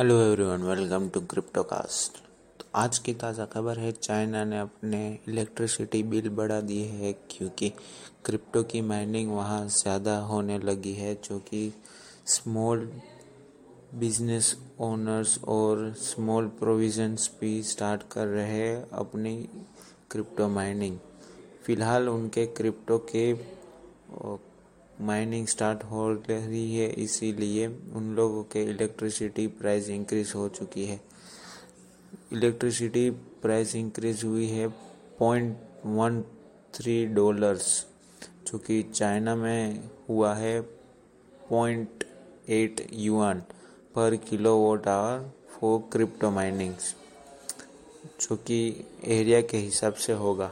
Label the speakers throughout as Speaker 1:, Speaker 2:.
Speaker 1: Hello everyone welcome to Cryptocast तो आज की ताज़ा खबर है चाइना ने अपने इलेक्ट्रिसिटी बिल बढ़ा दिए है क्योंकि क्रिप्टो की माइनिंग वहाँ ज़्यादा होने लगी है, जो कि स्मॉल बिज़नेस ओनर्स और स्मॉल प्रोविजंस भी स्टार्ट कर रहे हैं अपनी क्रिप्टो माइनिंग फ़िलहाल उनके क्रिप्टो के माइनिंग स्टार्ट हो रही है, इसीलिए उन लोगों के इलेक्ट्रिसिटी प्राइस इंक्रीज हो चुकी है। इलेक्ट्रिसिटी प्राइस इंक्रीज हुई है पॉइंट वन थ्री डॉलर्स जो कि चाइना में हुआ है पॉइंट एट युआन पर kilowatt hour for crypto minings जो कि एरिया के हिसाब से होगा।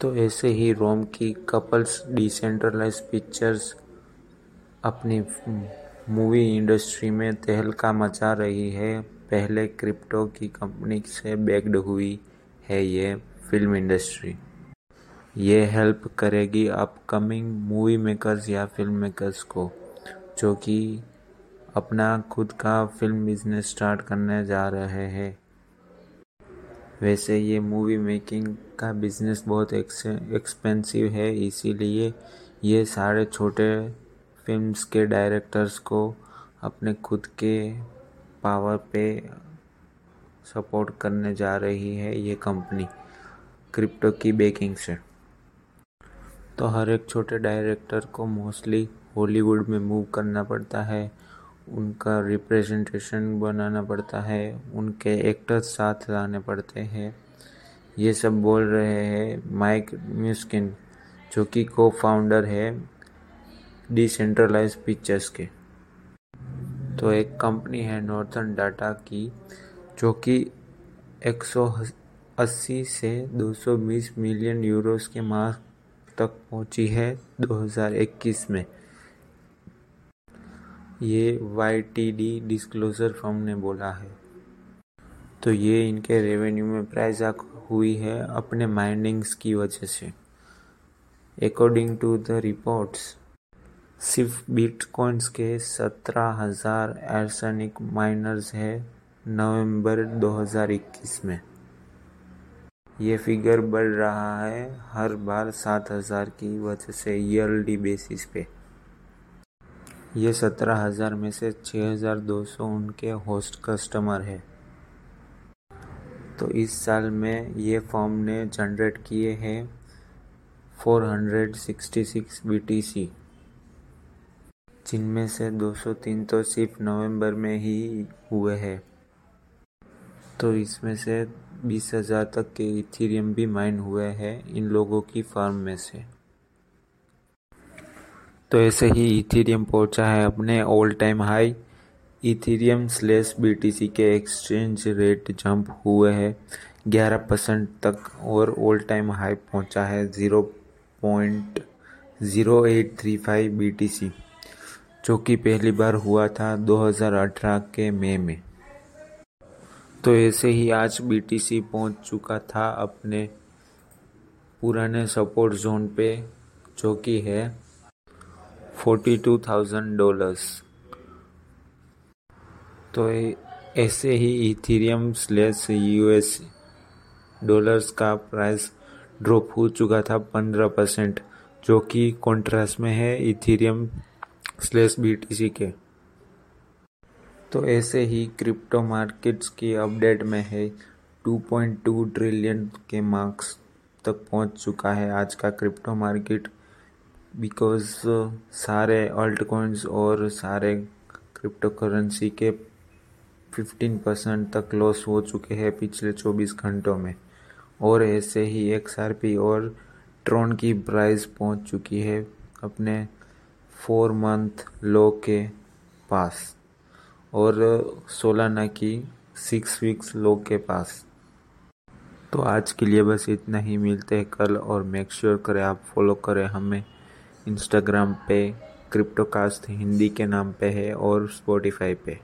Speaker 1: तो ऐसे ही रोम की कपल्स डिसेंट्रलाइज पिक्चर्स अपनी मूवी इंडस्ट्री में तहलका मचा रही है। पहले क्रिप्टो की कंपनी से बैक्ड हुई है ये फ़िल्म इंडस्ट्री ये हेल्प करेगी अपकमिंग मूवी मेकर्स या फ़िल्म मेकर्स को, जो कि अपना खुद का फ़िल्म बिज़नेस स्टार्ट करने जा रहे हैं। वैसे ये मूवी मेकिंग का बिज़नेस बहुत एक्सपेंसिव है, इसीलिए ये सारे छोटे फिल्म्स के डायरेक्टर्स को अपने खुद के पावर पे सपोर्ट करने जा रही है ये कंपनी क्रिप्टो की बेकिंग से। तो हर एक छोटे डायरेक्टर को मोस्टली हॉलीवुड में मूव करना पड़ता है। उनका रिप्रेजेंटेशन बनाना पड़ता है, उनके एक्टर्स साथ लाने पड़ते हैं। ये सब बोल रहे हैं माइक म्यूस्किन जो कि को फाउंडर है डिसेंट्रलाइज पिक्चर्स के। तो एक कंपनी है नॉर्थन डाटा की, जो कि 180 से 220 मिलियन यूरोस के मार्क तक पहुँची है 2021 में। ये Y T D disclosure firm ने बोला है। तो ये इनके रेवेन्यू में प्राइज हुई है अपने माइनिंग्स की वजह से। अकॉर्डिंग टू द रिपोर्ट्स सिर्फ़ बिटकॉइंस के सत्रह हज़ार एर्सनिक माइनर्स है नवंबर 2021 में। ये फिगर बढ़ रहा है हर बार सात हज़ार की वजह से ईयरली बेसिस पे। ये सत्रह हज़ार में से छः हज़ार दो सौ उनके होस्ट कस्टमर है। तो इस साल में ये फॉर्म ने जनरेट किए हैं four hundred sixty six B T C जिनमें से 203 तो सिर्फ़ नवंबर में ही हुए हैं। तो इसमें से बीस हज़ार तक के इथीरियम भी माइन हुए हैं इन लोगों की फार्म में से। तो ऐसे ही इथेरियम पहुँचा है अपने all time high Ethereum slash BTC के एक्सचेंज रेट जंप हुए हैं। ग्यारह परसेंट तक और ऑल टाइम हाई पहुँचा है zero point zero eight three five B जो कि पहली बार हुआ था 2018 के मई में। तो ऐसे ही आज बीटीसी पहुँच चुका था अपने पुराने सपोर्ट जोन पे, जो कि है फोर्टी टू थाउज़ेंड डॉलर्स तो ऐसे ही इथेरियम स्लेस यूएस डॉलर्स का प्राइस ड्रॉप हो चुका था पंद्रह परसेंट जो कि कॉन्ट्रास्ट में है इथीरियम स्लेस बीटीसी के। तो ऐसे ही क्रिप्टो मार्केट्स की अपडेट में है 2.2 ट्रिलियन के मार्क्स तक पहुँच चुका है आज का क्रिप्टो मार्केट बिकॉज़ सारे अल्ट कॉइन्स और सारे क्रिप्टो करेंसी के फिफ्टीन परसेंट तक लॉस हो चुके हैं पिछले चौबीस घंटों में। और ऐसे ही एक्स आर पी और ट्रोन की प्राइस पहुँच चुकी है अपने फोर मंथ लो के पास। और सोलाना की सिक्स वीक्स लो के पास। तो आज के लिए बस इतना ही। मिलते हैं कल और मेक श्योर करें आप फॉलो करें हमें। इंस्टाग्राम पे क्रिप्टोकास्ट हिंदी के नाम पे है और स्पॉटिफाई पे।